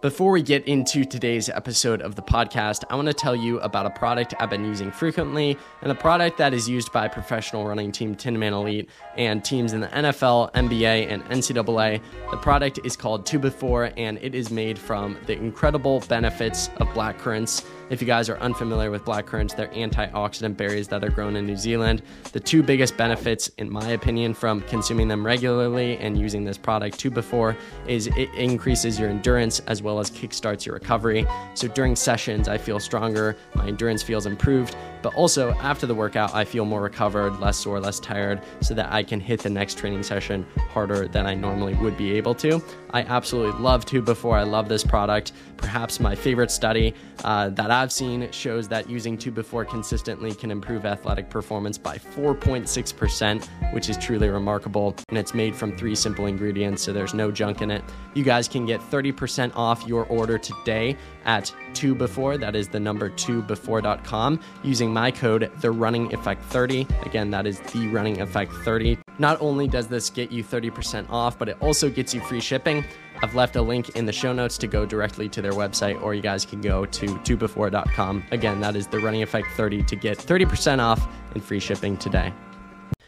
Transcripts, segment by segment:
Before we get into today's episode of the podcast, I want to tell you about a product I've been using frequently and a product that is used by professional running team Tinman Elite and teams in the NFL, NBA, and NCAA. The product is called 2Before and it is made from the incredible benefits of black currants. If you guys are unfamiliar with black currants, they're antioxidant berries that are grown in New Zealand. The two biggest benefits, in my opinion, from consuming them regularly and using this product 2Before is it increases your endurance as well as kickstarts your recovery. So during sessions, I feel stronger, my endurance feels improved, but also after the workout, I feel more recovered, less sore, less tired, so that I can hit the next training session harder than I normally would be able to. I absolutely love 2Before. I love this product. Perhaps my favorite study uh, that I've seen shows that using 2Before consistently can improve athletic performance by 4.6%, which is truly remarkable. And it's made from three simple ingredients, so there's no junk in it. You guys can get 30% off your order today at 2Before. That is the number 2before.com using my code, the running effect 30. Again, that is the running effect 30. Not only does this get you 30% off, but it also gets you free shipping. I've left a link in the show notes to go directly to their website, or you guys can go to 2before.com. Again, that is the running effect 30 to get 30% off and free shipping today.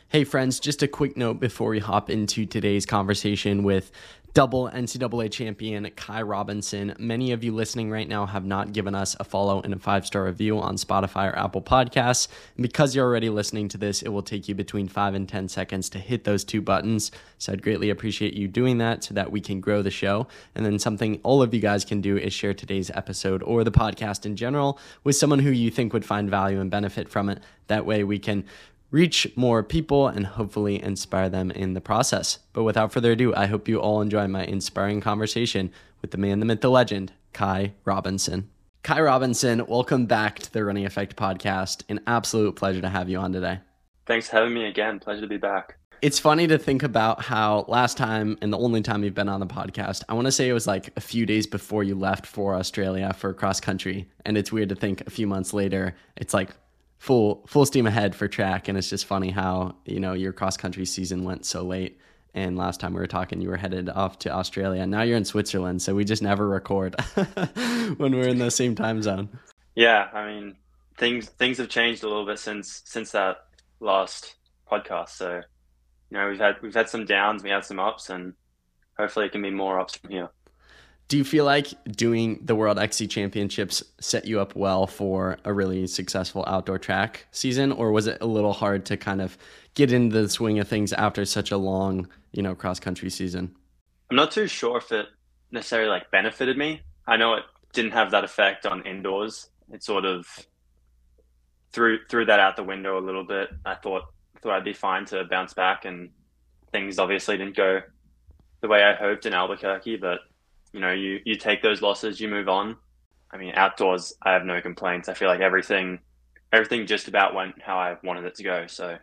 Hey, friends, just a quick note before we hop into today's conversation with double NCAA champion Ky Robinson. Many of you listening right now have not given us a follow and a five star review on Spotify or Apple Podcasts. And because you're already listening to this, it will take you between five and 10 seconds to hit those two buttons. So I'd greatly appreciate you doing that so that we can grow the show. And then something all of you guys can do is share today's episode or the podcast in general with someone who you think would find value and benefit from it. That way we can reach more people and hopefully inspire them in the process. But without further ado, I hope you all enjoy my inspiring conversation with the man, the myth, the legend, Ky Robinson. Ky Robinson, welcome back to the Running Effect podcast. An absolute pleasure to have you on today. Thanks for having me again. Pleasure to be back. It's funny to think about how last time and the only time you've been on the podcast, I want to say it was like a few days before you left for Australia for cross country. And it's weird to think a few months later, it's like full full steam ahead for track. And it's just funny how you know your cross country season went so late. And last time we were talking you were headed off to australia. Now you're in switzerland so we just never record when we're in the same time zone. Yeah i mean things things have changed a little bit since since that last podcast. So you know we've had we've had some downs we had some ups and hopefully it can be more ups from here do you feel like doing the World XC Championships set you up well for a really successful outdoor track season, or was it a little hard to kind of get into the swing of things after such a long, you know, cross country season? I'm not too sure if it necessarily like benefited me. I know it didn't have that effect on indoors. It sort of threw threw that out the window a little bit. I thought thought I'd be fine to bounce back, and things obviously didn't go the way I hoped in Albuquerque, but you know, you you take those losses, you move on. I mean, outdoors, I have no complaints. I feel like everything everything just about went how I wanted it to go. So,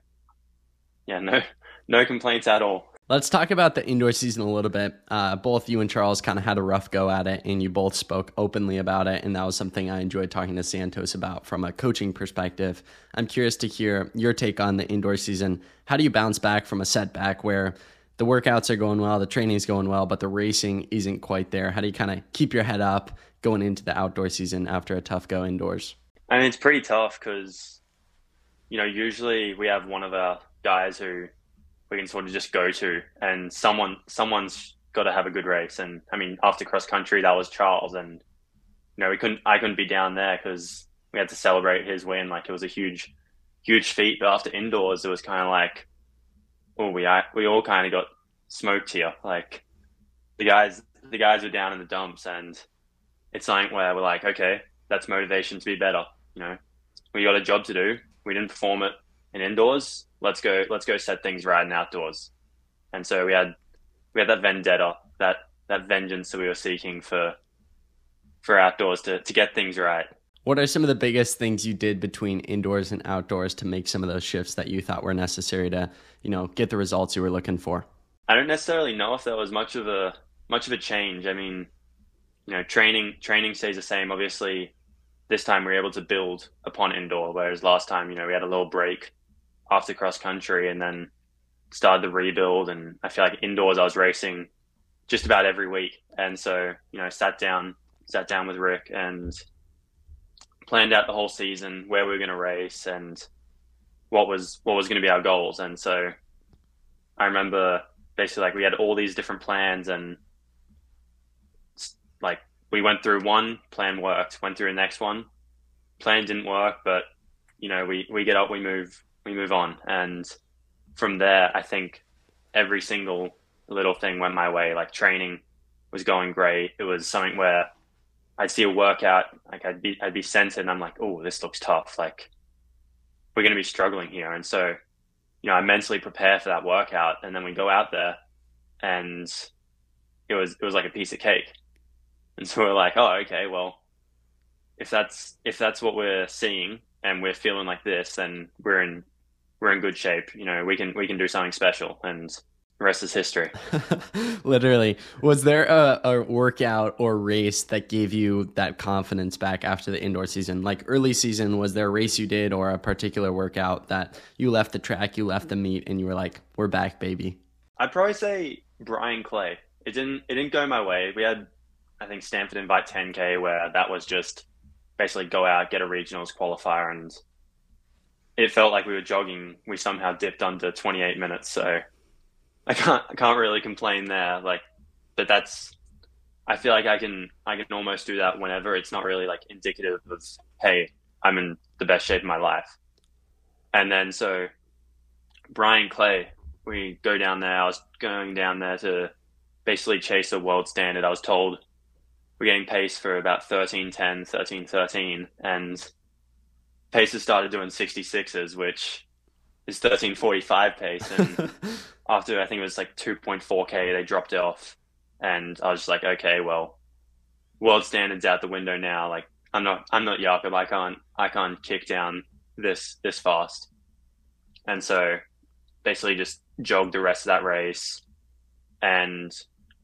yeah, no no complaints at all. Let's talk about the indoor season a little bit. Uh, both you and Charles kind of had a rough go at it, and you both spoke openly about it. And that was something I enjoyed talking to Santos about from a coaching perspective. I'm curious to hear your take on the indoor season. How do you bounce back from a setback where the workouts are going well, the training's going well, but the racing isn't quite there. How do you kind of keep your head up going into the outdoor season after a tough go indoors? I mean, it's pretty tough because, you know, usually we have one of our guys who we can sort of just go to, and someone someone's got to have a good race. And I mean, after cross country, that was Charles, and you know, we couldn't I couldn't be down there because we had to celebrate his win. Like it was a huge, huge feat. But after indoors, it was kind of like well, we we all kind of got smoked here. Like the guys, the guys were down in the dumps, and it's something where we're like, okay, that's motivation to be better. You know, we got a job to do. We didn't perform it in indoors. Let's go. Let's go set things right in outdoors. And so we had we had that vendetta, that that vengeance that we were seeking for for outdoors to to get things right. What are some of the biggest things you did between indoors and outdoors to make some of those shifts that you thought were necessary to, you know, get the results you were looking for? I don't necessarily know if that was much of a much of a change. I mean, you know, training training stays the same. Obviously, this time we were able to build upon indoor, whereas last time, you know, we had a little break after cross country and then started the rebuild. And I feel like indoors I was racing just about every week. And so, you know, sat down, sat down with Rick and planned out the whole season, where we were going to race and what was, what was going to be our goals. And so I remember basically like we had all these different plans and like we went through one plan worked, went through the next one, plan didn't work, but you know, we, we get up, we move, we move on. And from there, I think every single little thing went my way. Like training was going great. It was something where I'd see a workout, like I'd be I'd be centered, and I'm like, oh, this looks tough. Like we're to be struggling here, and so you know, I mentally prepare for that workout, and then we go out there, and it was it was like a piece of cake, and so we're like, oh, okay, well, if that's if that's what we're seeing, and we're feeling like this, then we're in we're in good shape. You know, we can we can do something special, and the rest is history. Literally. Was there a, a, workout or race that gave you that confidence back after the indoor season? Like early season, was there a race you did or a particular workout that you left the track, you left the meet, and you were like, "We're back, baby"? I'd probably say Bryan Clay. It didn't. It didn't go my way. We had, I think, Stanford Invite 10K, where that was just basically go out, get a regionals qualifier, and it felt like we were jogging. We somehow dipped under 28 minutes, so I can't I can't really complain there. Like, but that's I feel like I can I can almost do that whenever. It's not really like indicative of hey I'm in the best shape of my life. And then so Bryan Clay, we go down there. I was going down there to basically chase a world standard. I was told we're getting pace for about 13 10, 13 13, and paces started doing 66s, which is 1345 pace. And after I think it was like 2.4k, they dropped it off, and I was just like, okay, well, world standards out the window now. Like I'm not, I'm not Jakob. I can't, I can't kick down this this fast. And so, basically, just jogged the rest of that race, and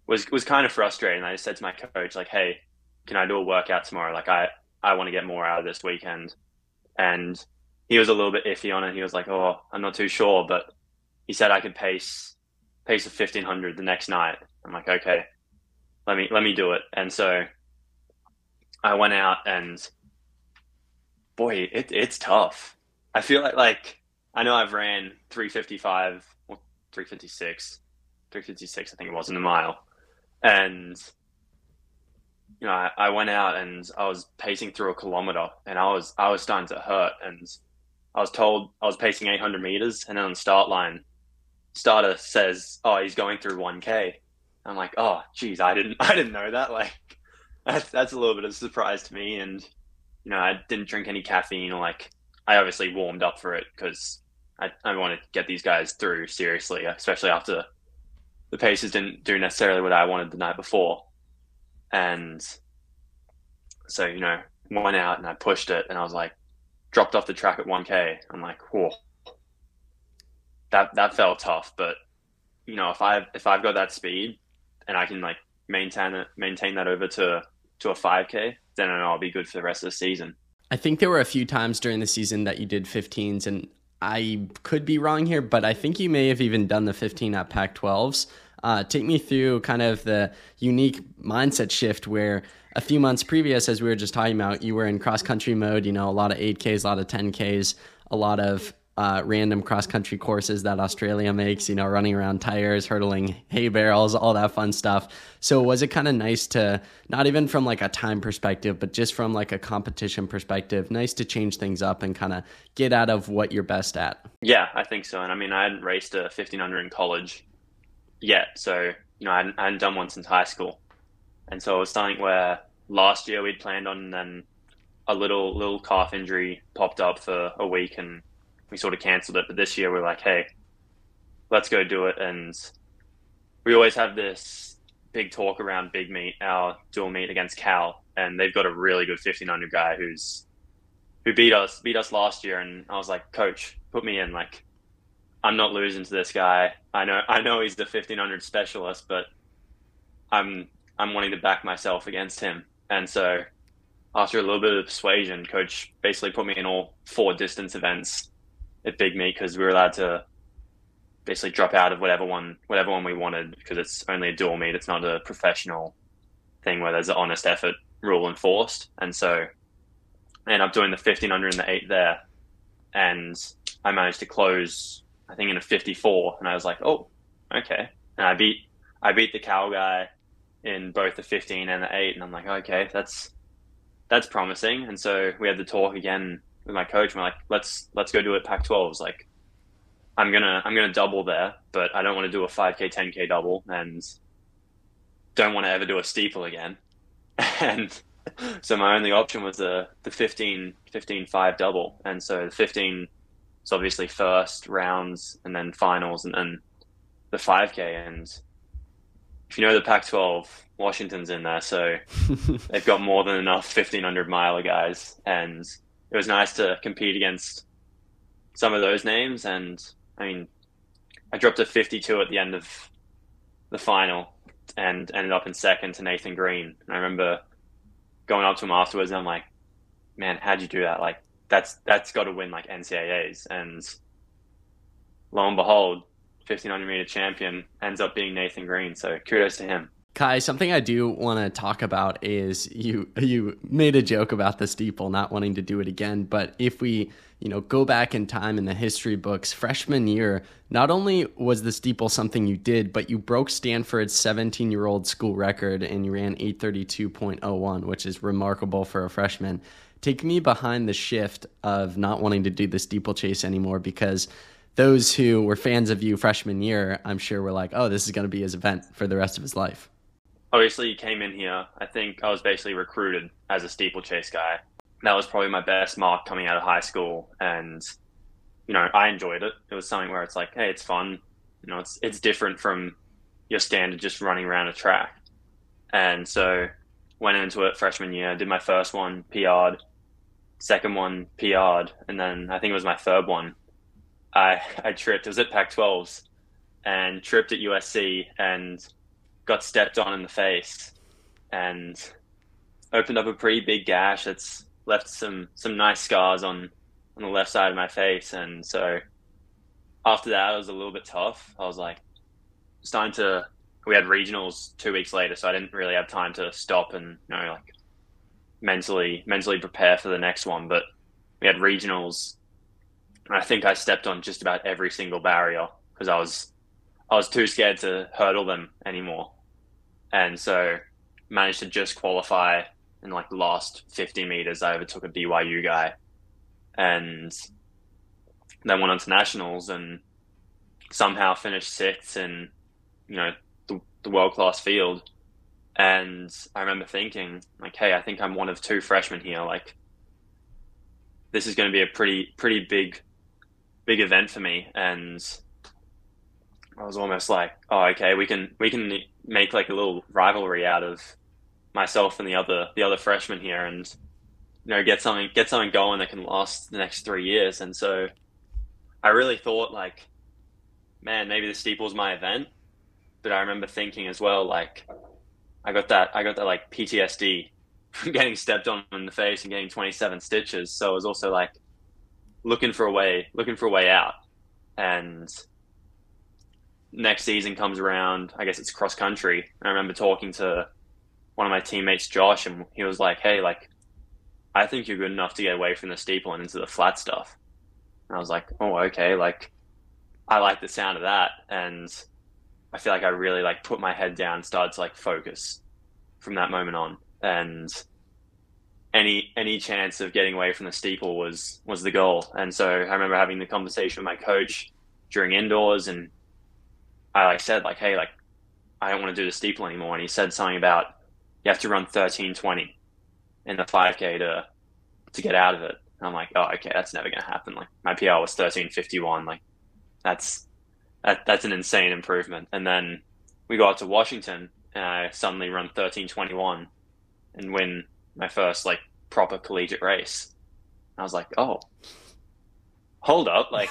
was was kind of frustrating. I just said to my coach, like, hey, can I do a workout tomorrow? Like, I I want to get more out of this weekend, and he was a little bit iffy on it. He was like, "Oh, I'm not too sure," but he said I could pace pace a 1500 the next night. I'm like, "Okay, let me let me do it." And so I went out, and boy, it, it's tough. I feel like like I know I've ran 355 or 356, 356, I think it was in a mile, and you know, I, I, went out and I was pacing through a kilometer and I was I was starting to hurt and I was told I was pacing 800 meters, and then on the start line, starter says, "Oh, he's going through 1k." I'm like, "Oh, geez, I didn't, I didn't know that." Like, that's that's a little bit of a surprise to me, and you know, I didn't drink any caffeine, or like, I obviously warmed up for it because I I wanted to get these guys through seriously, especially after the paces didn't do necessarily what I wanted the night before, and so you know, went out and I pushed it, and I was like, dropped off the track at 1K. I'm like, whoa, that that felt tough. But you know, if I if I've got that speed and I can like maintain it, maintain that over to to a 5K, then I know I'll be good for the rest of the season. I think there were a few times during the season that you did 15s, and I could be wrong here, but I think you may have even done the 15 at Pac 12s. Uh, take me through kind of the unique mindset shift where a few months previous, as we were just talking about, you were in cross country mode, you know, a lot of 8Ks, a lot of 10Ks, a lot of uh, random cross country courses that Australia makes, you know, running around tires, hurdling hay barrels, all that fun stuff. So was it kind of nice to not even from like a time perspective, but just from like a competition perspective, nice to change things up and kind of get out of what you're best at? Yeah, I think so. And I mean, I hadn't raced a 1500 in college yet. So, you know, I hadn't, I hadn't done one since high school. And so it was something where last year we'd planned on, and then a little little calf injury popped up for a week, and we sort of cancelled it. But this year we're like, hey, let's go do it. And we always have this big talk around big meet, our dual meet against Cal, and they've got a really good 1500 guy who's who beat us beat us last year. And I was like, coach, put me in. Like, I'm not losing to this guy. I know I know he's the 1500 specialist, but I'm I'm wanting to back myself against him. And so after a little bit of persuasion, coach basically put me in all four distance events at Big Meet because we were allowed to basically drop out of whatever one whatever one we wanted because it's only a dual meet. It's not a professional thing where there's an honest effort rule enforced. And so I ended up doing the 1500 and the 8 there. And I managed to close, I think, in a 54. And I was like, oh, okay. And I beat I beat the Cal guy in both the 15 and the 8. And I'm like, okay, that's that's promising. And so we had the talk again with my coach. We're like, let's let's go do it Pac-12s. Like, I'm gonna I'm gonna double there, but I don't want to do a 5k 10k double, and don't want to ever do a steeple again. And so my only option was the the 15 15 5 double, and so the 15 is obviously first rounds and then finals and then the 5k. And if you know the Pac-12, Washington's in there, so they've got more than enough 1500 miler guys, and it was nice to compete against some of those names. And I mean, I dropped a 52 at the end of the final and ended up in second to Nathan Green. And I remember going up to him afterwards and I'm like, man, how'd you do that? Like that's that's got to win like NCAAs. And lo and behold, 1500 meter champion ends up being Nathan Green. So kudos to him. Ky, something I do want to talk about is you you made a joke about the steeple not wanting to do it again, but if we, you know, go back in time in the history books, freshman year, not only was the steeple something you did, but you broke Stanford's 17-year-old school record and you ran 832.01, which is remarkable for a freshman. Take me behind the shift of not wanting to do the steeplechase anymore because those who were fans of you freshman year, I'm sure were like, "Oh, this is going to be his event for the rest of his life." Obviously came in here. I think I was basically recruited as a steeplechase guy. That was probably my best mark coming out of high school, and you know I enjoyed it. It was something where it's like, hey, it's fun. You know, it's it's different from your standard just running around a track. And so went into it freshman year. Did my first one, PR'd. Second one, PR'd, and then I think it was my third one. I I tripped. It was at Pac-12s, and tripped at USC and got stepped on in the face and opened up a pretty big gash that's left some some nice scars on on the left side of my face. And so after that it was a little bit tough. I was like starting to we had regionals two weeks later so i didn't really have time to stop and you know like mentally mentally prepare for the next one. But we had regionals. And i think i stepped on just about every single barrier because i was I was too scared to hurdle them anymore. And so managed to just qualify in like the last 50 meters. I overtook a BYU guy and then went on to nationals and somehow finished sixth in, you know, the, the world class field. And I remember thinking, like, hey, I think I'm one of two freshmen here. Like, this is going to be a pretty, pretty big, big event for me. And I was almost like, oh, okay, we can we can make like a little rivalry out of myself and the other the other freshmen here, and you know get something get something going that can last the next three years. And so I really thought like, man, maybe the steeple's my event. But I remember thinking as well, like, I got that I got that like PTSD from getting stepped on in the face and getting 27 stitches. So I was also like looking for a way looking for a way out and next season comes around, I guess it's cross country. I remember talking to one of my teammates, Josh, and he was like, "Hey, like, I think you're good enough to get away from the steeple and into the flat stuff." And I was like, "Oh, okay." Like, I like the sound of that, and I feel like I really like put my head down, started to like focus from that moment on, and any any chance of getting away from the steeple was was the goal. And so I remember having the conversation with my coach during indoors and I like said like, hey, like I don't want to do the steeple anymore. And he said something about you have to run thirteen twenty in the five k to to get out of it. And I'm like, oh, okay, that's never gonna happen. Like my PR was thirteen fifty one. Like that's that that's an insane improvement. And then we go out to Washington and I suddenly run thirteen twenty one and win my first like proper collegiate race. And I was like, oh, hold up, like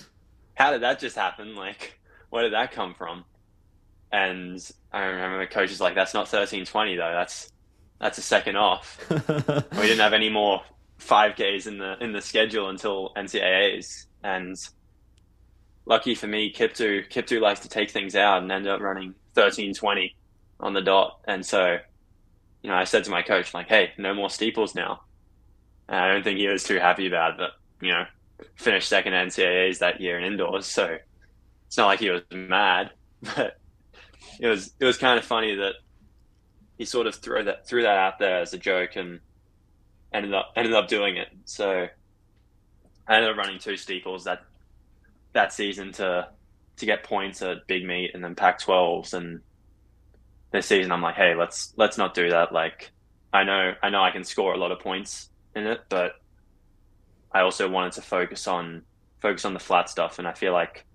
how did that just happen? Like where did that come from? And I remember the coach is like, that's not 1320 though. That's, that's a second off. we didn't have any more 5Ks in the, in the schedule until NCAAs. And lucky for me, Kiptu Kiptu likes to take things out and end up running thirteen twenty on the dot. And so, you know, I said to my coach, like, hey, no more steeples now. And I don't think he was too happy about it, but, you know, finished second NCAAs that year in indoors. So it's not like he was mad, but it was, it was kind of funny that he sort of threw that, threw that out there as a joke and ended up, ended up doing it. So I ended up running two steeples that, that season to, to get points at big meet and then Pac-12s and this season I'm like, hey, let's let's not do that. Like, I know I know I can score a lot of points in it, but I also wanted to focus on focus on the flat stuff, and I feel like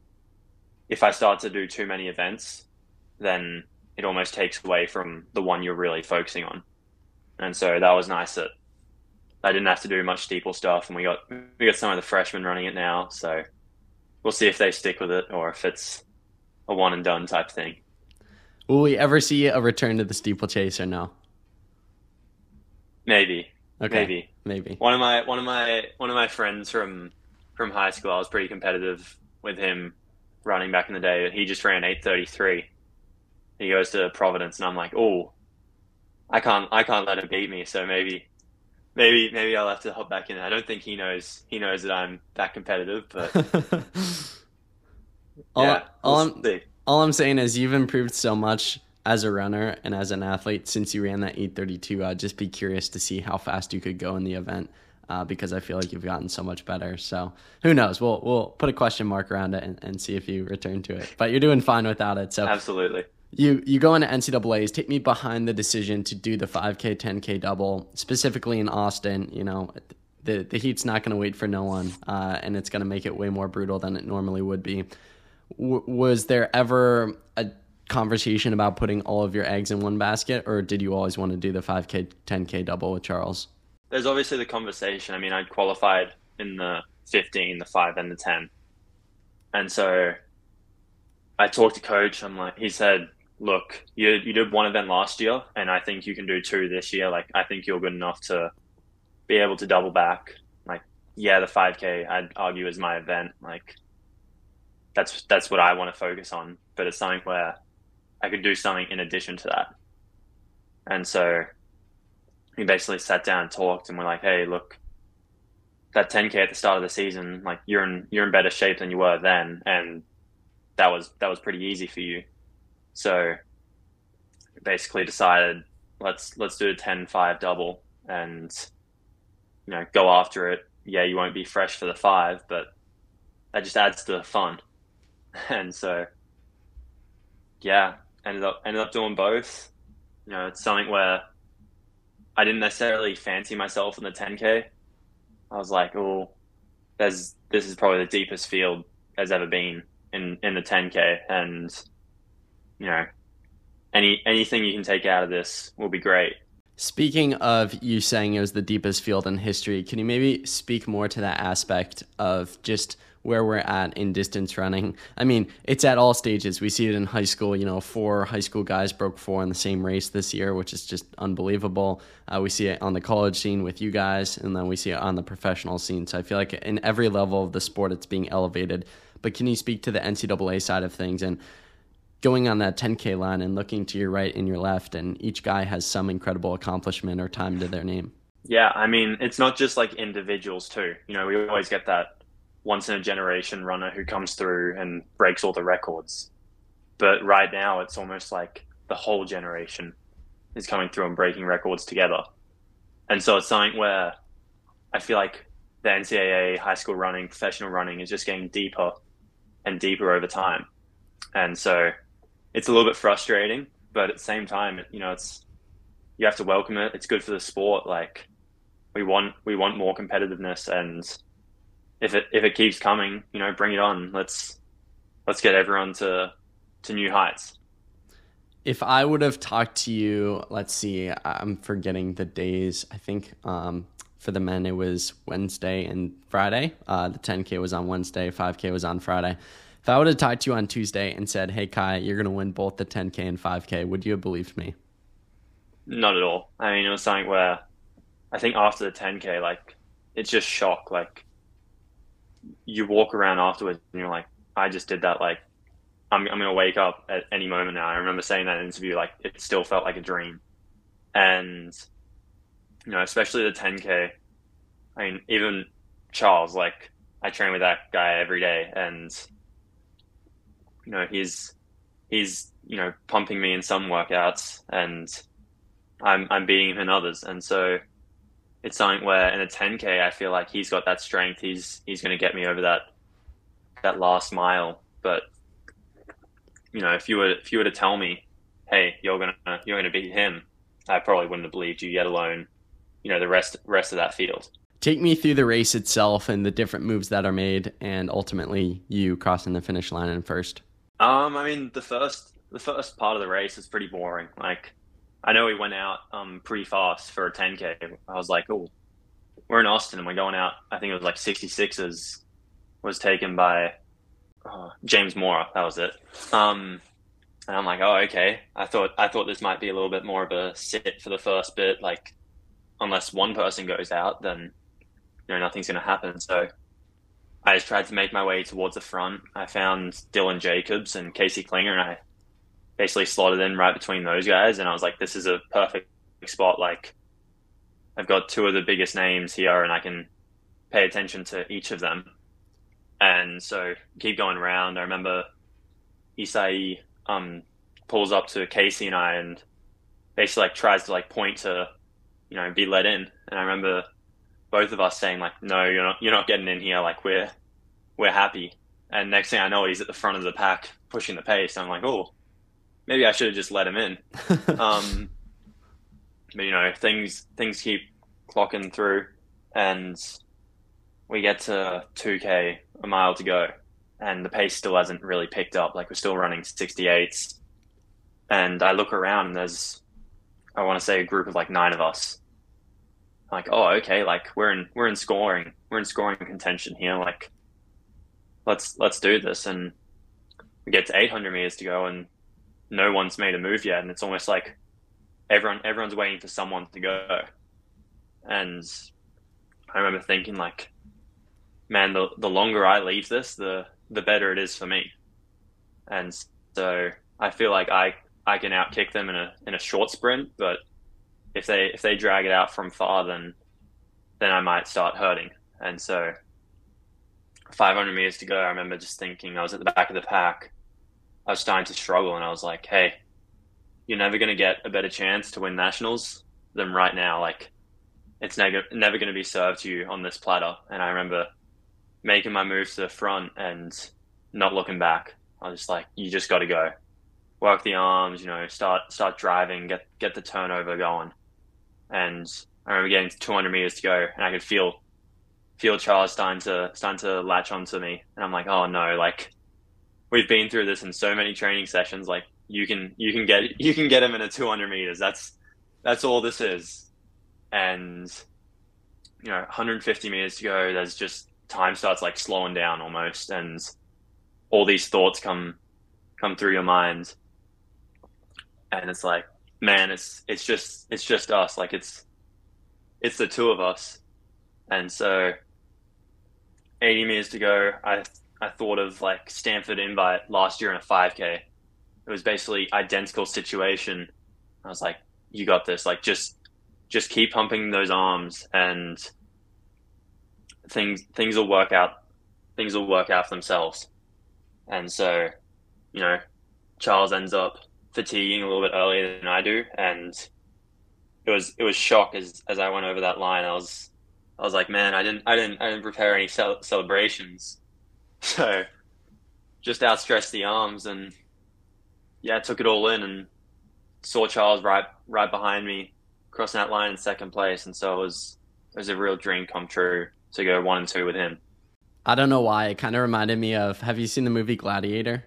if I start to do too many events, then it almost takes away from the one you're really focusing on. And so that was nice that I didn't have to do much steeple stuff, and we got we got some of the freshmen running it now. So we'll see if they stick with it or if it's a one and done type thing. Will we ever see a return to the steeplechase or no? Maybe. Okay. Maybe. Maybe. One of my one of my one of my friends from from high school, I was pretty competitive with him running back in the day. He just ran eight thirty three. He goes to Providence and I'm like, oh I can't I can't let him beat me, so maybe maybe maybe I'll have to hop back in. I don't think he knows he knows that I'm that competitive, but all, yeah, all I'm, all I'm saying is you've improved so much as a runner and as an athlete since you ran that 832. I'd just be curious to see how fast you could go in the event uh, because I feel like you've gotten so much better. So who knows? We'll we'll put a question mark around it and, and see if you return to it. But you're doing fine without it. So Absolutely. you you go into NCAA's. Take me behind the decision to do the 5K, 10K double, specifically in Austin. You know, the the heat's not going to wait for no one, uh, and it's going to make it way more brutal than it normally would be. W- was there ever a conversation about putting all of your eggs in one basket, or did you always want to do the 5K, 10K double with Charles? There's obviously the conversation. I mean, I qualified in the 15, the 5, and the 10. And so I talked to coach. I'm like, he said, look, you, you did one event last year, and I think you can do two this year. Like, I think you're good enough to be able to double back. Like, yeah, the 5K, I'd argue is my event. Like, that's that's what I want to focus on. But it's something where I could do something in addition to that. And so we basically sat down and talked, and we're like, hey, look, that 10k at the start of the season, like you're in you're in better shape than you were then, and that was that was pretty easy for you. So basically decided let's let's do a 10-5 double and you know go after it. Yeah, you won't be fresh for the five, but that just adds to the fun. And so yeah, ended up ended up doing both. You know, it's something where I didn't necessarily fancy myself in the 10k. I was like, oh, there's this is probably the deepest field there's ever been in in the 10k, and you know, any anything you can take out of this will be great. Speaking of you saying it was the deepest field in history, can you maybe speak more to that aspect of just where we're at in distance running? I mean, it's at all stages. We see it in high school. You know, four high school guys broke four in the same race this year, which is just unbelievable. Uh, we see it on the college scene with you guys, and then we see it on the professional scene. So I feel like in every level of the sport, it's being elevated. But can you speak to the NCAA side of things and going on that 10K line and looking to your right and your left, and each guy has some incredible accomplishment or time to their name. Yeah, I mean, it's not just like individuals too. You know, we always get that once in a generation runner who comes through and breaks all the records. But right now, it's almost like the whole generation is coming through and breaking records together. And so it's something where I feel like the NCAA, high school running, professional running is just getting deeper and deeper over time. And so it's a little bit frustrating, but at the same time, you know, it's you have to welcome it. It's good for the sport. Like we want we want more competitiveness, and if it if it keeps coming, you know, bring it on. Let's let's get everyone to to new heights. If I would have talked to you, let's see, I'm forgetting the days. I think um, for the men it was Wednesday and Friday. Uh, the 10K was on Wednesday, 5K was on Friday. If I would have talked to you on Tuesday and said, "Hey Ky, you're going to win both the 10k and 5k," would you have believed me? Not at all. I mean, it was something where I think after the 10k, like it's just shock. Like you walk around afterwards and you're like, I just did that like I'm I'm gonna wake up at any moment now. I remember saying that in interview, like it still felt like a dream, and you know, especially the 10k. I mean, even Charles, like I train with that guy every day, and you know, he's he's you know pumping me in some workouts, and I'm I'm beating him in others, and so it's something where in a 10k, I feel like he's got that strength. He's he's going to get me over that that last mile. But you know, if you were if you were to tell me, hey, you're gonna you're gonna beat him, I probably wouldn't have believed you. Yet alone, you know, the rest rest of that field. Take me through the race itself and the different moves that are made, and ultimately you crossing the finish line in first. Um, I mean, the first the first part of the race is pretty boring. Like, I know we went out um pretty fast for a 10k. I was like, oh, we're in Austin and we're going out. I think it was like 66s was taken by uh, James Mwaura. That was it. Um, and I'm like, oh, okay. I thought I thought this might be a little bit more of a sit for the first bit. Like, unless one person goes out, then you know nothing's going to happen. So I just tried to make my way towards the front. I found Dylan Jacobs and Casey Clinger, and I basically slotted in right between those guys. And I was like, this is a perfect spot. Like, I've got two of the biggest names here, and I can pay attention to each of them. And so keep going around. I remember Isai um, pulls up to Casey and I and basically like tries to like point to, you know, be let in. And I remember both of us saying like, no, you're not, you're not getting in here. Like we're, we're happy. And next thing I know, he's at the front of the pack pushing the pace. I'm like, oh, maybe I should have just let him in. um, but you know, things things keep clocking through, and we get to 2k, a mile to go, and the pace still hasn't really picked up. Like we're still running 68s, and I look around and there's, I want to say a group of like nine of us. Like, oh, okay, like we're in we're in scoring, we're in scoring contention here. Like, let's let's do this, and we get to 800 meters to go, and no one's made a move yet, and it's almost like everyone everyone's waiting for someone to go. And I remember thinking like, man, the the longer I leave this, the the better it is for me. And so I feel like I I can outkick them in a in a short sprint, but if they if they drag it out from far, then then I might start hurting. And so 500 meters to go, I remember just thinking I was at the back of the pack. I was starting to struggle, and I was like, hey, you're never going to get a better chance to win nationals than right now. Like, it's never never going to be served to you on this platter. And I remember making my move to the front and not looking back. I was just like, you just got to go, work the arms, you know, start start driving, get get the turnover going. And I remember getting to 200 meters to go, and I could feel feel Charles starting to starting to latch onto me, and I'm like, oh no, like we've been through this in so many training sessions. Like you can you can get you can get him in a 200 meters. That's that's all this is. And you know, 150 meters to go. There's just time starts like slowing down almost, and all these thoughts come come through your mind, and it's like, man, it's it's just it's just us. Like it's it's the two of us, and so 80 meters to go. I I thought of like Stanford Invite last year in a 5K. It was basically identical situation. I was like, you got this. Like just just keep pumping those arms and things things will work out things will work out for themselves. And so, you know, Charles ends up fatiguing a little bit earlier than I do and it was it was shock as as I went over that line. I was I was like, man, I didn't I didn't I didn't prepare any cel- celebrations. So just outstretched the arms and yeah, took it all in and saw Charles right right behind me crossing that line in second place and so it was it was a real dream come true to go one and two with him. I don't know why. It kind of reminded me of have you seen the movie Gladiator?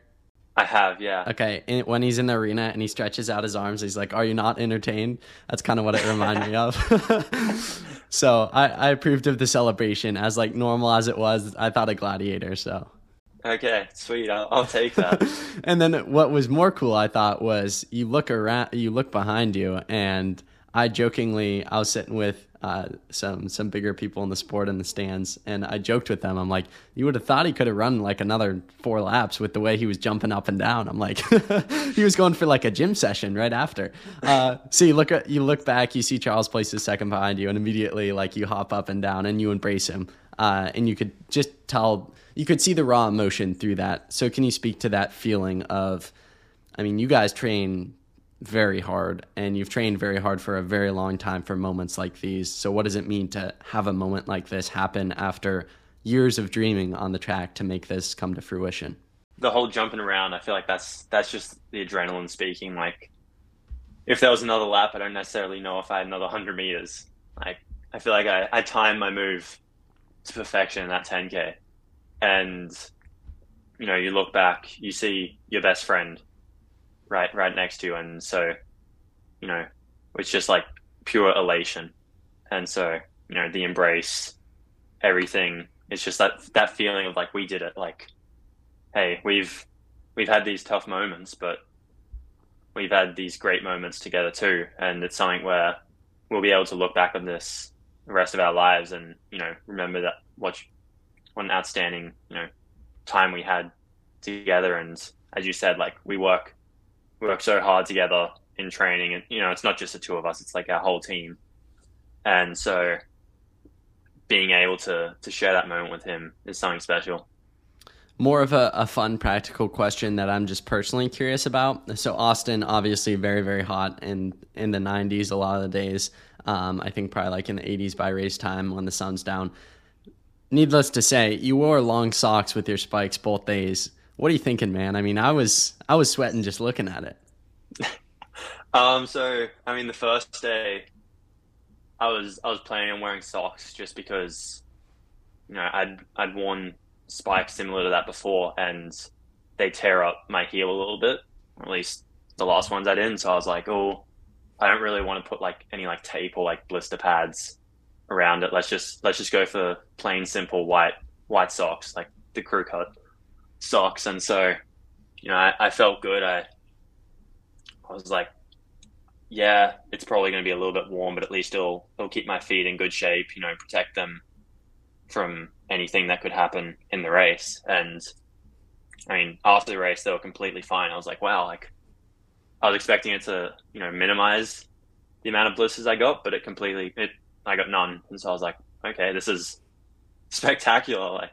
I have, yeah. Okay, and when he's in the arena and he stretches out his arms, he's like, "Are you not entertained?" That's kind of what it reminded me of. so I, I approved of the celebration as like normal as it was. I thought a Gladiator, so Okay, sweet. I'll, I'll take that. and then what was more cool, I thought, was you look around, you look behind you, and I jokingly, I was sitting with uh, some some bigger people in the sport in the stands, and I joked with them. I'm like, you would have thought he could have run like another four laps with the way he was jumping up and down. I'm like, he was going for like a gym session right after. Uh, so you look at you look back, you see Charles places second behind you, and immediately like you hop up and down and you embrace him, uh, and you could just tell you could see the raw emotion through that. So can you speak to that feeling of? I mean, you guys train very hard and you've trained very hard for a very long time for moments like these. So what does it mean to have a moment like this happen after years of dreaming on the track to make this come to fruition? The whole jumping around, I feel like that's that's just the adrenaline speaking. Like if there was another lap, I don't necessarily know if I had another 100 meters. Like I feel like I, I timed my move to perfection in that 10k. And you know, you look back, you see your best friend right right next to you, and so you know it's just like pure elation, and so you know the embrace, everything. It's just that that feeling of like we did it. Like, hey, we've we've had these tough moments, but we've had these great moments together too, and it's something where we'll be able to look back on this the rest of our lives and you know remember that what what an outstanding you know time we had together and as you said like we work work so hard together in training and you know it's not just the two of us it's like our whole team. And so being able to to share that moment with him is something special. More of a, a fun practical question that i'm just personally curious about. So austin obviously very very hot in in the 90s a lot of the days. Um, i think probably like in the 80s by race time when the sun's down. Needless to say you wore long socks with your spikes both days what are you thinking, man? I mean, I was I was sweating just looking at it. um. So I mean, the first day, I was I was planning on wearing socks just because, you know, I'd I'd worn spikes similar to that before, and they tear up my heel a little bit. At least the last ones I didn't. So I was like, oh, I don't really want to put like any like tape or like blister pads around it. Let's just let's just go for plain simple white white socks, like the crew cut socks, and so you know I, I felt good. I I was like, yeah, it's probably going to be a little bit warm, but at least it'll it'll keep my feet in good shape. You know, protect them from anything that could happen in the race. And I mean, after the race, they were completely fine. I was like, wow, like I was expecting it to you know minimize the amount of blisters I got, but it completely it I got none. And so I was like, okay, this is spectacular. Like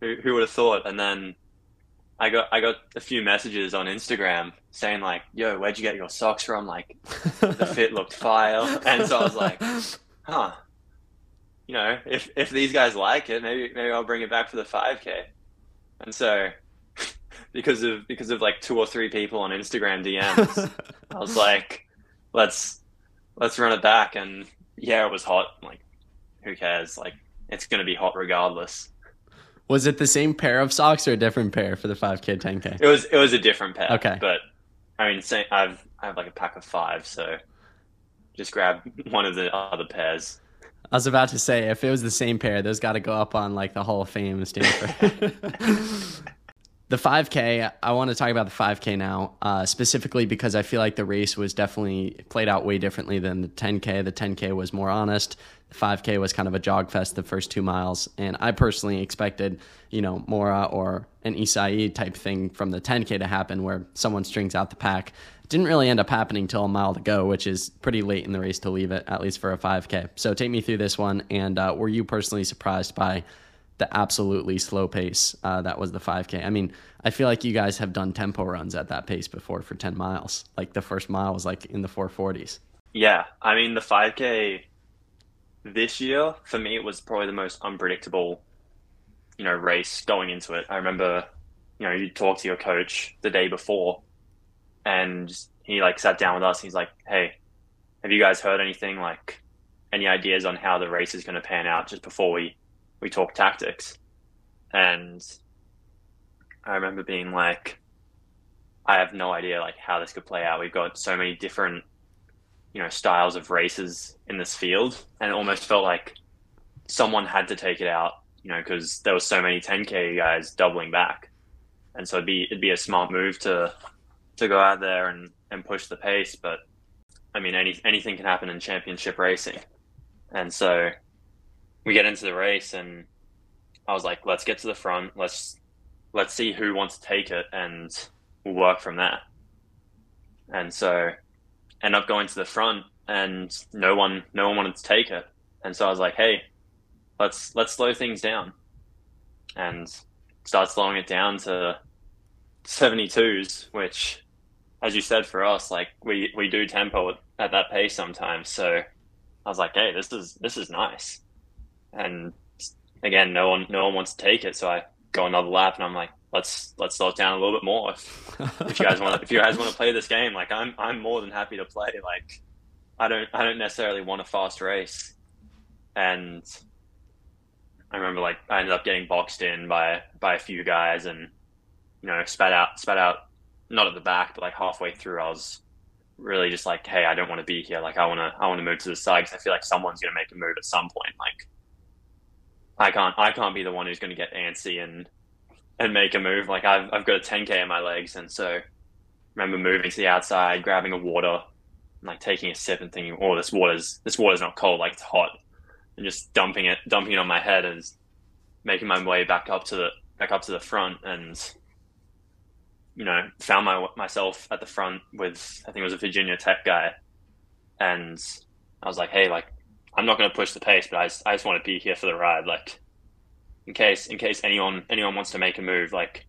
who, who would have thought? And then I got I got a few messages on Instagram saying like, "Yo, where'd you get your socks from?" Like, the fit looked fire, and so I was like, "Huh." You know, if if these guys like it, maybe maybe I'll bring it back for the 5K. And so, because of because of like two or three people on Instagram DMs, I was like, "Let's let's run it back." And yeah, it was hot. Like, who cares? Like, it's gonna be hot regardless. Was it the same pair of socks or a different pair for the 5K, 10K? It was it was a different pair. Okay. But I mean, same, I've I have like a pack of five, so just grab one of the other pairs. I was about to say if it was the same pair, those got to go up on like the Hall of Fame Stanford. the 5K, I want to talk about the 5K now, uh, specifically because I feel like the race was definitely played out way differently than the 10K. The 10K was more honest. The 5K was kind of a jog fest the first two miles, and I personally expected, you know, Mwaura or an Isai type thing from the 10K to happen, where someone strings out the pack. It didn't really end up happening till a mile to go, which is pretty late in the race to leave it, at least for a 5K. So take me through this one, and uh, were you personally surprised by the absolutely slow pace uh, that was the 5K? I mean, I feel like you guys have done tempo runs at that pace before for 10 miles. Like the first mile was like in the 440s. Yeah, I mean the 5K this year, for me, it was probably the most unpredictable, you know, race going into it. I remember, you know, you talk to your coach the day before, and he like sat down with us. he's like, "Hey, have you guys heard anything? Like, any ideas on how the race is going to pan out?" Just before we we talk tactics, and I remember being like, "I have no idea like how this could play out. We've got so many different." you know styles of races in this field, and it almost felt like someone had to take it out, you know, because there was so many 10k guys doubling back, and so it'd be it'd be a smart move to to go out there and and push the pace. But I mean, any anything can happen in championship racing, And so we get into the race and I was like, let's get to the front. Let's let's see who wants to take it and we'll work from there. And so end up going to the front and no one no one wanted to take it. And so I was like, hey, let's let's slow things down. And start slowing it down to 72s, which as you said for us, like we we do tempo at that pace sometimes. So I was like, hey, this is this is nice. And again, no one no one wants to take it, so I go another lap, and I'm like, let's let's slow it down a little bit more. If, if you guys want, if you guys want to play this game, like I'm I'm more than happy to play. Like I don't I don't necessarily want a fast race, and I remember like I ended up getting boxed in by by a few guys, and you know spat out spat out not at the back, but like halfway through, I was really just like, hey, I don't want to be here. Like I want to I want to move to the side because I feel like someone's gonna make a move at some point. Like I can't I can't be the one who's going to get antsy and and make a move. Like I've I've got a 10k in my legs, and so remember moving to the outside, grabbing a water, and like taking a sip and thinking, oh, this water's this water's not cold, like it's hot, and just dumping it dumping it on my head and making my way back up to the back up to the front and you know found my myself at the front with I think it was a Virginia Tech guy, and I was like, hey, like I'm not going to push the pace, but I just, I just want to be here for the ride. Like, in case in case anyone anyone wants to make a move, like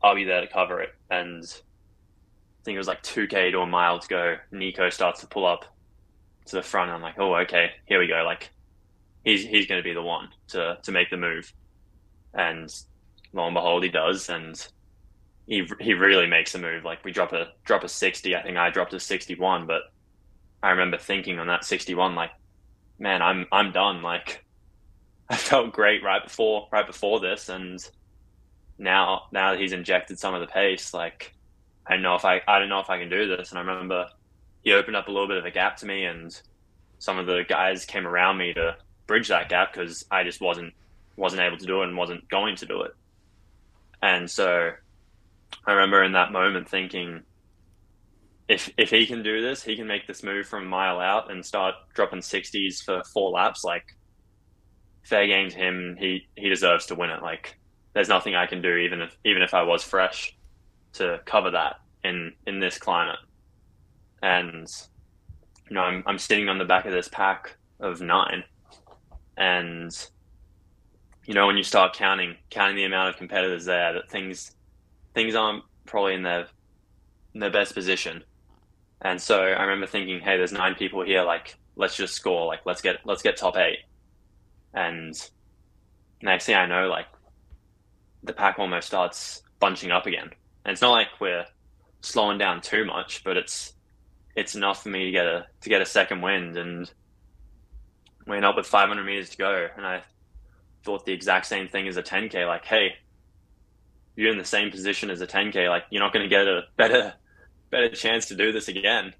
I'll be there to cover it. And I think it was like 2k to a mile to go. Nico starts to pull up to the front. I'm like, oh, okay, here we go. Like, he's he's going to be the one to to make the move. And lo and behold, he does, and he he really makes a move. Like we drop a drop a 60. I think I dropped a 61, but I remember thinking on that 61, like man, I'm I'm done. Like I felt great right before right before this, and now now that he's injected some of the pace, like I don't know if I I don't know if I can do this. And I remember he opened up a little bit of a gap to me, and some of the guys came around me to bridge that gap because I just wasn't wasn't able to do it and wasn't going to do it. And so I remember in that moment thinking, if if he can do this, he can make this move from a mile out and start dropping sixties for four laps. Like fair game to him. He he deserves to win it. Like there's nothing I can do, even if even if I was fresh, to cover that in in this climate. And you know, I'm I'm sitting on the back of this pack of nine, and you know, when you start counting counting the amount of competitors there, that things things aren't probably in their in their best position and so I remember thinking, hey, there's nine people here. Like, let's just score. Like, let's get let's get top eight. And next thing I know, like the pack almost starts bunching up again. And it's not like we're slowing down too much, but it's it's enough for me to get a to get a second wind. And we end up with 500 meters to go, and I thought the exact same thing as a 10k. Like, hey, you're in the same position as a 10k. Like, you're not going to get a better better chance to do this again.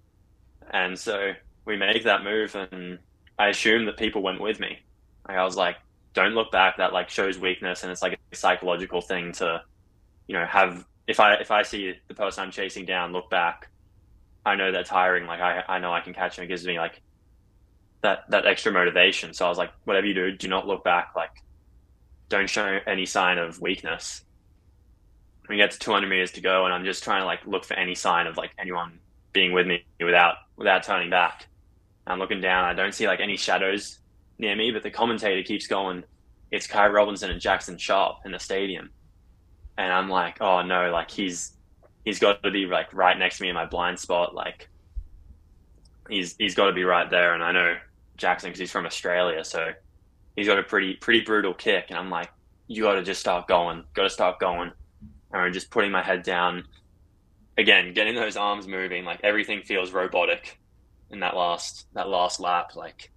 And so we make that move, and I assume that people went with me. Like I was like, don't look back. That like shows weakness, and it's like a psychological thing to, you know, have. If I if I see the person I'm chasing down look back, I know they're tiring. Like I I know I can catch them. It gives me like that that extra motivation. So I was like, whatever you do, do not look back. Like, don't show any sign of weakness we get to 200 meters to go, and I'm just trying to like look for any sign of like anyone being with me without without turning back. I'm looking down. I don't see like any shadows near me, but the commentator keeps going. It's Ky Robinson and Jackson Sharp in the stadium, and I'm like, oh no, like he's he's got to be like right next to me in my blind spot. Like he's he's got to be right there, and I know Jackson because he's from Australia, so he's got a pretty pretty brutal kick, and I'm like, you got to just start going, got to start going and just putting my head down. Again, getting those arms moving, like everything feels robotic in that last that last lap. Like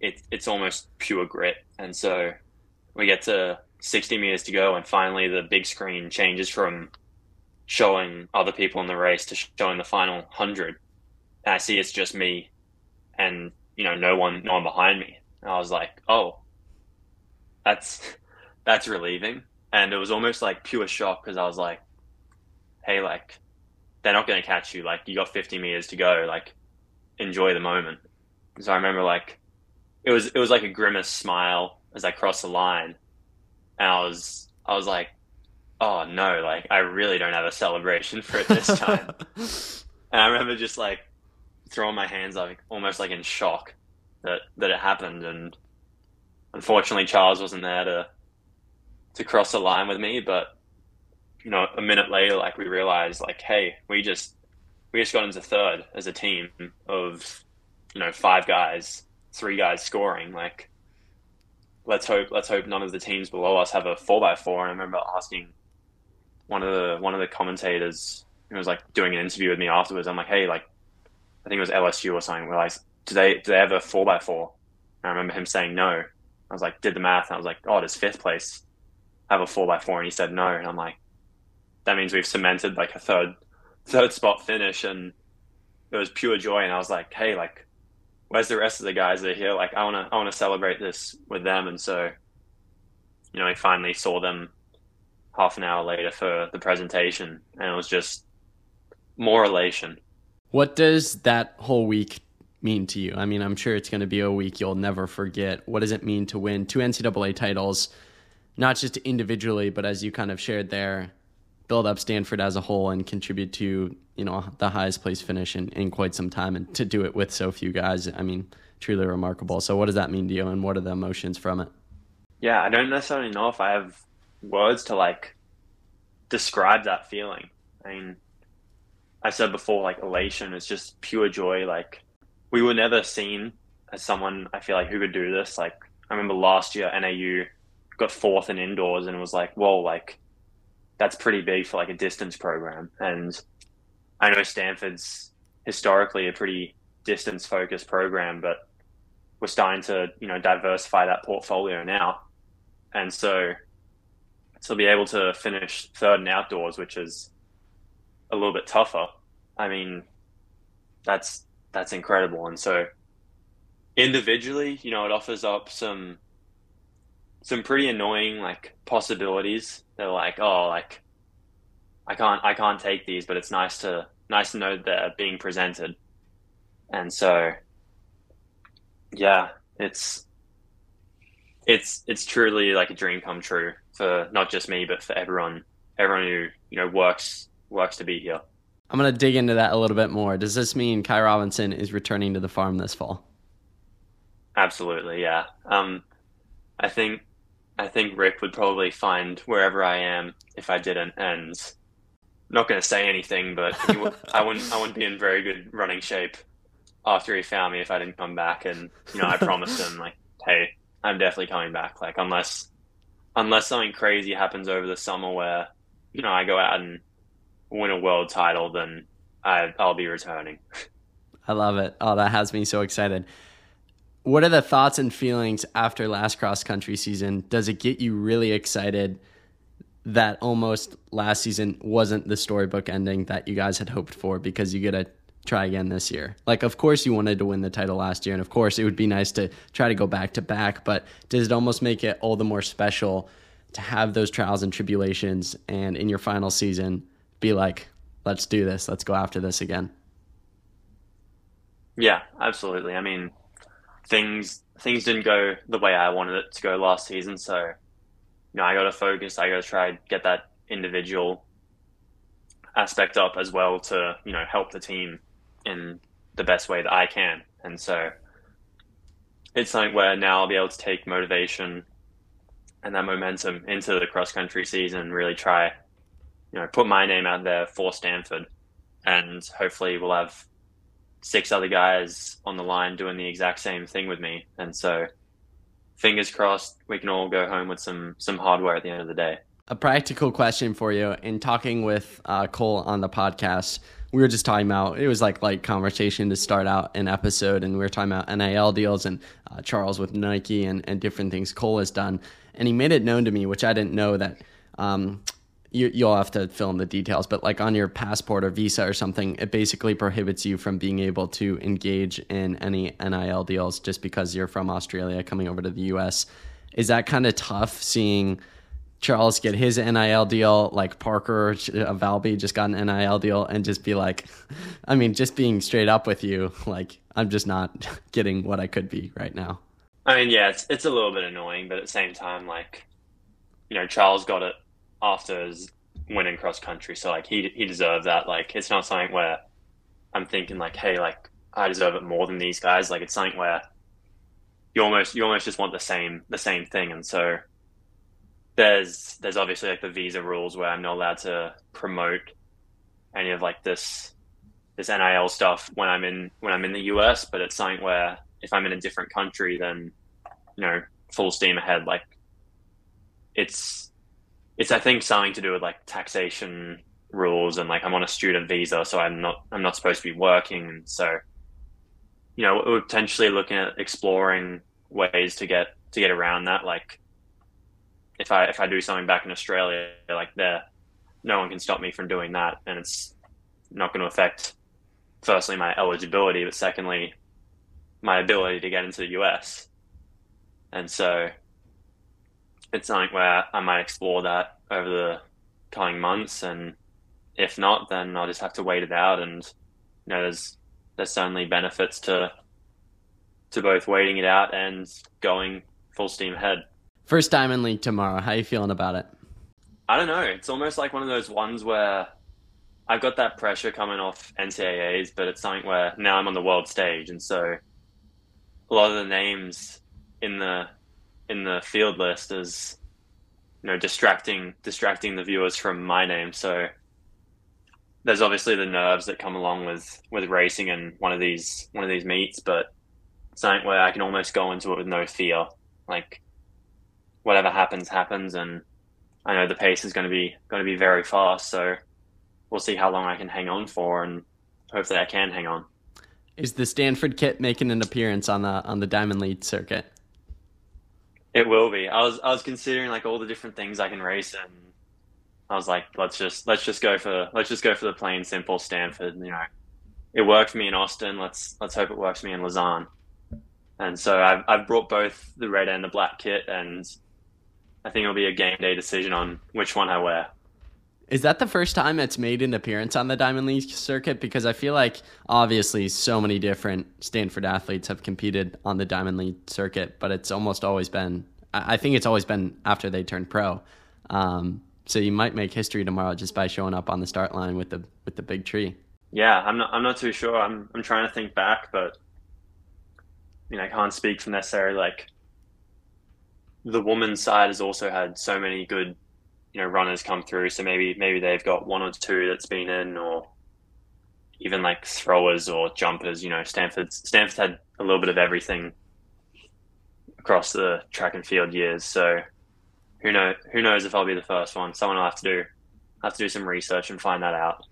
it, it's almost pure grit. And so we get to 60 meters to go, and finally the big screen changes from showing other people in the race to showing the final 100. And I see it's just me and, you know, no one, no one behind me. And I was like, oh, that's, that's relieving and it was almost like pure shock because I was like, "Hey, like, they're not going to catch you. Like, you got 50 meters to go. Like, enjoy the moment." So I remember like it was it was like a grimace smile as I crossed the line, and I was I was like, oh no, like I really don't have a celebration for it this time. and I remember just like throwing my hands like almost like in shock that that it happened, and unfortunately Charles wasn't there to to cross the line with me, but you know, a minute later, like we realized, like, hey, we just we just got into third as a team of you know five guys, three guys scoring. Like, let's hope let's hope none of the teams below us have a four by four. And I remember asking one of the one of the commentators who was like doing an interview with me afterwards. I'm like, hey, like, I think it was LSU or something. We're like, do they do they have a four by four? I remember him saying no. I was like, did the math, and I was like, oh, does fifth place have a four by four? And he said no. And I'm like, that means we've cemented like a third third spot finish, and it was pure joy. And I was like, hey, like, where's the rest of the guys that are here? Like, I wanna I wanna celebrate this with them. And so, you know, I finally saw them half an hour later for the presentation, and it was just more elation. What does that whole week mean to you? I mean, I'm sure it's going to be a week you'll never forget. What does it mean to win two NCAA titles, not just individually, but as you kind of shared there, build up Stanford as a whole and contribute to you know the highest place finish in, in quite some time, and to do it with so few guys, I mean, truly remarkable. So, what does that mean to you, and what are the emotions from it? Yeah, I don't necessarily know if I have words to like describe that feeling. I mean, I said before, like elation is just pure joy. Like we were never seen as someone I feel like who could do this. Like I remember last year NAU got fourth in indoors and was like, whoa, like that's pretty big for like a distance program. And I know Stanford's historically a pretty distance focused program, but we're starting to, you know, diversify that portfolio now. And so to be able to finish third in outdoors, which is a little bit tougher, I mean, that's that's incredible. And so individually, you know, it offers up some some pretty annoying like possibilities. They're like, oh, like I can't I can't take these, but it's nice to nice to know they're being presented. And so yeah, it's it's it's truly like a dream come true for not just me, but for everyone everyone who, you know, works works to be here. I'm gonna dig into that a little bit more. Does this mean Ky Robinson is returning to the farm this fall? Absolutely, yeah. Um, I think I think Rick would probably find wherever I am if I didn't. And I'm not going to say anything, but w- I wouldn't I wouldn't be in very good running shape after he found me if I didn't come back. And you know, I promised him like, hey, I'm definitely coming back. Like unless unless something crazy happens over the summer where you know I go out and win a world title, then I, I'll be returning. I love it. Oh, that has me so excited. What are the thoughts and feelings after last cross country season? Does it get you really excited that almost last season wasn't the storybook ending that you guys had hoped for because you get to try again this year? Like, of course, you wanted to win the title last year, and of course, it would be nice to try to go back to back, but does it almost make it all the more special to have those trials and tribulations and in your final season? be like, let's do this, let's go after this again. Yeah, absolutely. I mean, things things didn't go the way I wanted it to go last season, so you know, I got to focus. I got to try and get that individual aspect up as well to you know help the team in the best way that I can. And so it's something where now I'll be able to take motivation and that momentum into the cross country season and really try you know, put my name out there for Stanford, and hopefully we'll have six other guys on the line doing the exact same thing with me. And so, fingers crossed, we can all go home with some some hardware at the end of the day. A practical question for you: In talking with uh, Cole on the podcast, we were just talking about it was like light conversation to start out an episode, and we were talking about NIL deals and uh, Charles with Nike and and different things Cole has done, and he made it known to me, which I didn't know that. Um, you, you'll have to fill in the details, but like on your passport or visa or something, it basically prohibits you from being able to engage in any NIL deals just because you're from Australia coming over to the US. Is that kind of tough seeing Charles get his NIL deal, like Parker uh, Valby just got an NIL deal, and just be like, I mean, just being straight up with you, like, I'm just not getting what I could be right now. I mean, yeah, it's it's a little bit annoying, but at the same time, like, you know, Charles got it after winning cross country, so like he he deserved that. Like, it's not something where I'm thinking like, hey, like I deserve it more than these guys. Like, it's something where you almost you almost just want the same the same thing, and so there's there's obviously like the visa rules where I'm not allowed to promote any of like this this NIL stuff when I'm in when I'm in the US, but it's something where if I'm in a different country, then you know, full steam ahead. Like it's it's I think something to do with like taxation rules and like I'm on a student visa, so I'm not I'm not supposed to be working, and so you know we're potentially looking at exploring ways to get to get around that. Like if I if I do something back in Australia, like there, no one can stop me from doing that, and it's not going to affect firstly my eligibility, but secondly my ability to get into the US. And so it's something where I might explore that over the coming months, and if not, then I'll just have to wait it out. And you know, there's there's certainly benefits to to both waiting it out and going full steam ahead. First Diamond League tomorrow. How are you feeling about it? I don't know. It's almost like one of those ones where I've got that pressure coming off NCAAs, but it's something where now I'm on the world stage, and so a lot of the names in the in the field list is you know distracting distracting the viewers from my name. So there's obviously the nerves that come along with with racing and one of these one of these meets, but something where I can almost go into it with no fear. Like whatever happens, happens, and I know the pace is going to be going to be very fast. So we'll see how long I can hang on for, and hopefully I can hang on. Is the Stanford kit making an appearance on the on the Diamond League circuit? It will be. I was I was considering like all the different things I can race, and I was like, let's just let's just go for let's just go for the plain simple Stanford. You know, it worked for me in Austin. Let's let's hope it works for me in Lausanne. And so I've I've brought both the red and the black kit, and I think it'll be a game day decision on which one I wear. Is that the first time it's made an appearance on the Diamond League circuit? Because I feel like obviously so many different Stanford athletes have competed on the Diamond League circuit, but it's almost always been, I think it's always been after they turned pro. Um, so you might make history tomorrow just by showing up on the start line with the with the big tree. Yeah, I'm not I'm not too sure. I'm I'm trying to think back, but I mean I can't speak for necessarily like the woman's side has also had so many good, you know, runners come through. So maybe maybe they've got one or two that's been in, or even like throwers or jumpers. You know, Stanford Stanford's had a little bit of everything across the track and field years. So who know who knows if I'll be the first one? Someone will have to do have to do some research and find that out.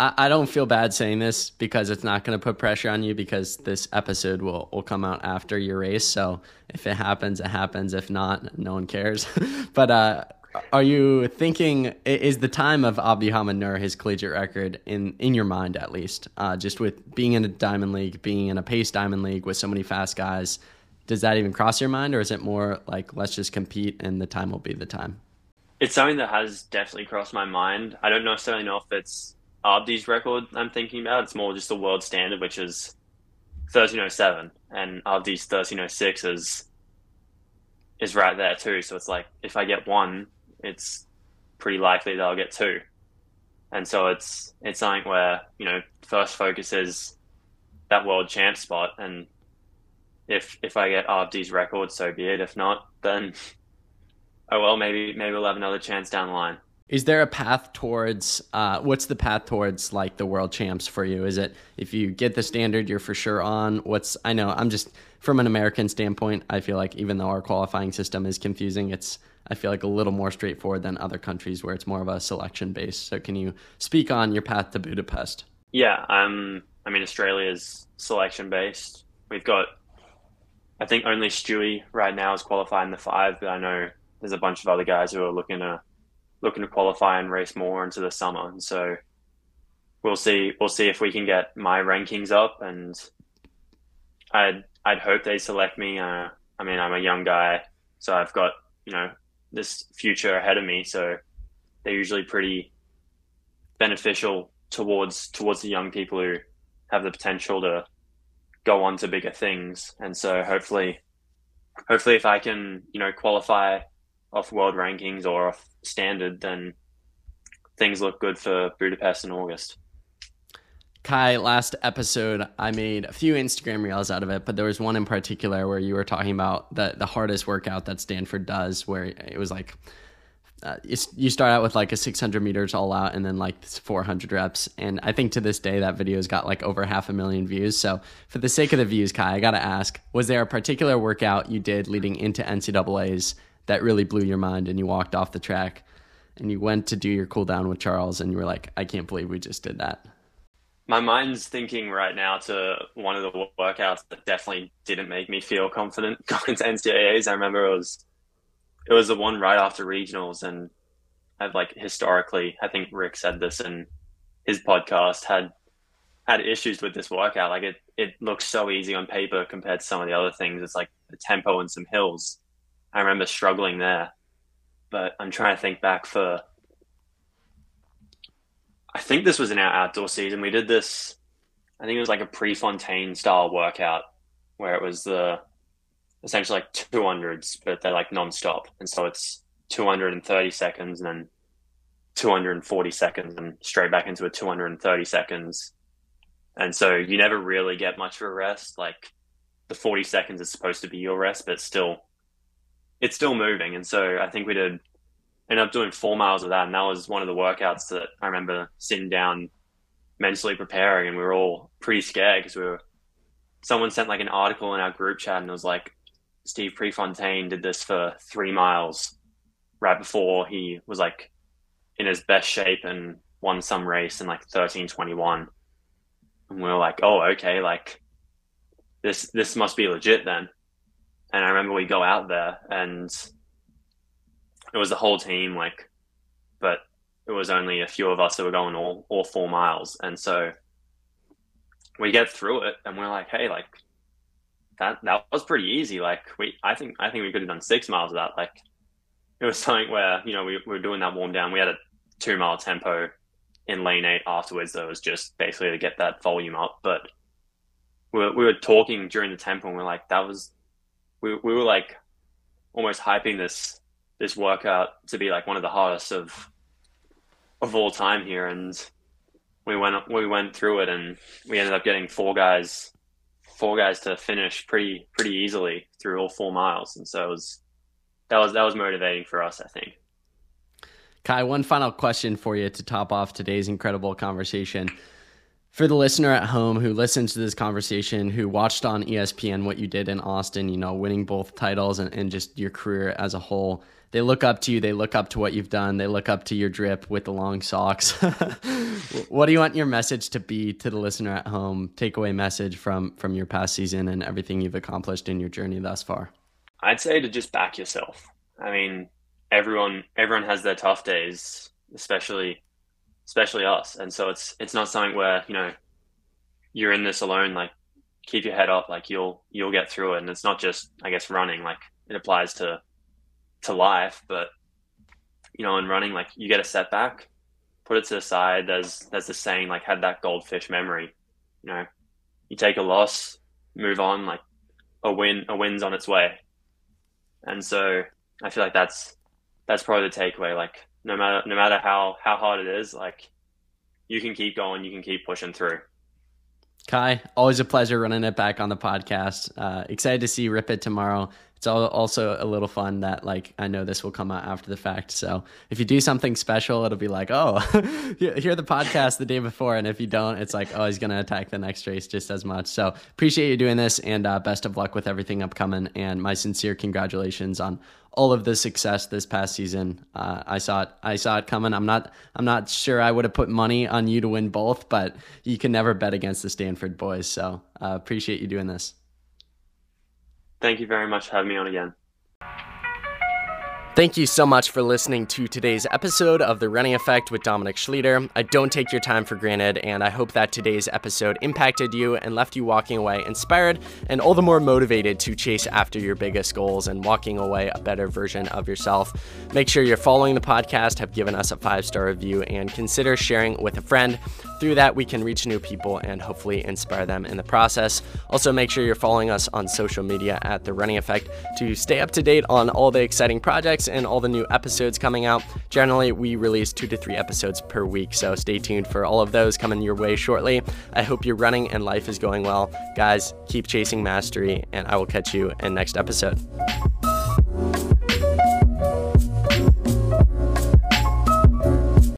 I, don't feel bad saying this because it's not going to put pressure on you because this episode will, will come out after your race. So if it happens, it happens. If not, no one cares. but uh, are you thinking is the time of Abdihamid Nur his collegiate record in in your mind at least? Uh, just with being in a diamond league, being in a pace diamond league with so many fast guys, does that even cross your mind, or is it more like let's just compete and the time will be the time? It's something that has definitely crossed my mind. I don't necessarily know if it's Abdi's record I'm thinking about. It's more just the world standard, which is 1307, and Abdi's 1306 is is right there too. So it's like if I get one, it's pretty likely that I'll get two. And so it's it's something where you know first focus is that world champ spot, and if if I get Abdi's record, so be it. If not, then oh well, maybe maybe we'll have another chance down the line. Is there a path towards uh, what's the path towards like the world champs for you? Is it if you get the standard, you're for sure on? What's I know I'm just from an American standpoint, I feel like even though our qualifying system is confusing, it's I feel like a little more straightforward than other countries where it's more of a selection base. So can you speak on your path to Budapest? Yeah, um, I mean Australia's selection based. We've got I think only Stewie right now is qualifying the five, but I know there's a bunch of other guys who are looking to looking to qualify and race more into the summer. And so we'll see we'll see if we can get my rankings up and I'd I'd hope they select me. Uh, I mean I'm a young guy, so I've got, you know, this future ahead of me. So they're usually pretty beneficial towards towards the young people who have the potential to go on to bigger things. And so hopefully hopefully, if I can, you know, qualify off world rankings or off standard, then things look good for Budapest in August. Ky, last episode, I made a few Instagram reels out of it, but there was one in particular where you were talking about the the hardest workout that Stanford does, where it was like uh, you start out with like a 600 meters all out and then like 400 reps. And I think to this day that video has got like over half a million views. So for the sake of the views, Ky, I got to ask, was there a particular workout you did leading into NCAAs that really blew your mind and you walked off the track and you went to do your cool down with Charles and you were like, I can't believe we just did that? My mind's thinking right now to one of the workouts that definitely didn't make me feel confident going to NCAAs. I remember it was it was the one right after regionals, and I've like historically, I think Rick said this in his podcast had had issues with this workout. Like it, it looks so easy on paper compared to some of the other things. It's like the tempo and some hills. I remember struggling there, but I'm trying to think back for. I think this was in our outdoor season. We did this. I think it was like a Prefontaine style workout where it was the essentially like 200s, but they're like non-stop. And so it's 230 seconds and then 240 seconds and straight back into a 230 seconds. And so you never really get much of a rest. Like the 40 seconds is supposed to be your rest, but still, it's still moving. And so I think we did end up doing four miles of that. And that was one of the workouts that I remember sitting down mentally preparing and we were all pretty scared because we were, someone sent like an article in our group chat and it was like, Steve Prefontaine did this for three miles right before he was like in his best shape and won some race in like 1321. And we were like, oh, okay, like this, this must be legit then. And I remember we go out there and it was the whole team, like, but it was only a few of us that were going all, all four miles. And so we get through it and we're like, hey, like, that that was pretty easy. Like we, I think I think we could have done six miles of that. Like it was something where you know we, we were doing that warm down. We had a two mile tempo in lane eight afterwards. That was just basically to get that volume up. But we were, we were talking during the tempo, and we are like, that was we we were like almost hyping this this workout to be like one of the hardest of of all time here, and we went we went through it, and we ended up getting four guys four guys to finish pretty pretty easily through all four miles, and so it was that was that was motivating for us, I think. Ky, one final question for you to top off today's incredible conversation. For the listener at home who listens to this conversation, who watched on ESPN what you did in Austin, you know, winning both titles and, and just your career as a whole, they look up to you. They look up to what you've done. They look up to your drip with the long socks. what do you want your message to be to the listener at home? Takeaway message from from your past season and everything you've accomplished in your journey thus far. I'd say to just back yourself. I mean, everyone everyone has their tough days, especially especially us. And so it's it's not something where you know you're in this alone. Like keep your head up. Like you'll you'll get through it. And it's not just I guess running. Like it applies to to life, but you know, in running, like you get a setback, put it to the side. There's there's the saying like had that goldfish memory. You know, you take a loss, move on. Like a win, a win's on its way. And so I feel like that's that's probably the takeaway. Like no matter no matter how how hard it is, like you can keep going, you can keep pushing through. Ky, always a pleasure running it back on the podcast. Uh, excited to see Rip It tomorrow it's also a little fun that like I know this will come out after the fact. So if you do something special, it'll be like, oh, hear the podcast the day before, and if you don't, it's like, oh, he's gonna attack the next race just as much. So appreciate you doing this, and uh, best of luck with everything upcoming. And my sincere congratulations on all of the success this past season. Uh, I saw it. I saw it coming. I'm not. I'm not sure I would have put money on you to win both, but you can never bet against the Stanford boys. So uh, appreciate you doing this. Thank you very much for having me on again. Thank you so much for listening to today's episode of The Running Effect with Dominic Schlueter. I don't take your time for granted, and I hope that today's episode impacted you and left you walking away inspired and all the more motivated to chase after your biggest goals and walking away a better version of yourself. Make sure you're following the podcast, have given us a five star review, and consider sharing with a friend. Through that, we can reach new people and hopefully inspire them in the process. Also, make sure you're following us on social media at The Running Effect to stay up to date on all the exciting projects and all the new episodes coming out. Generally, we release two to three episodes per week, so stay tuned for all of those coming your way shortly. I hope your running and life is going well. Guys, keep chasing mastery, and I will catch you in next episode.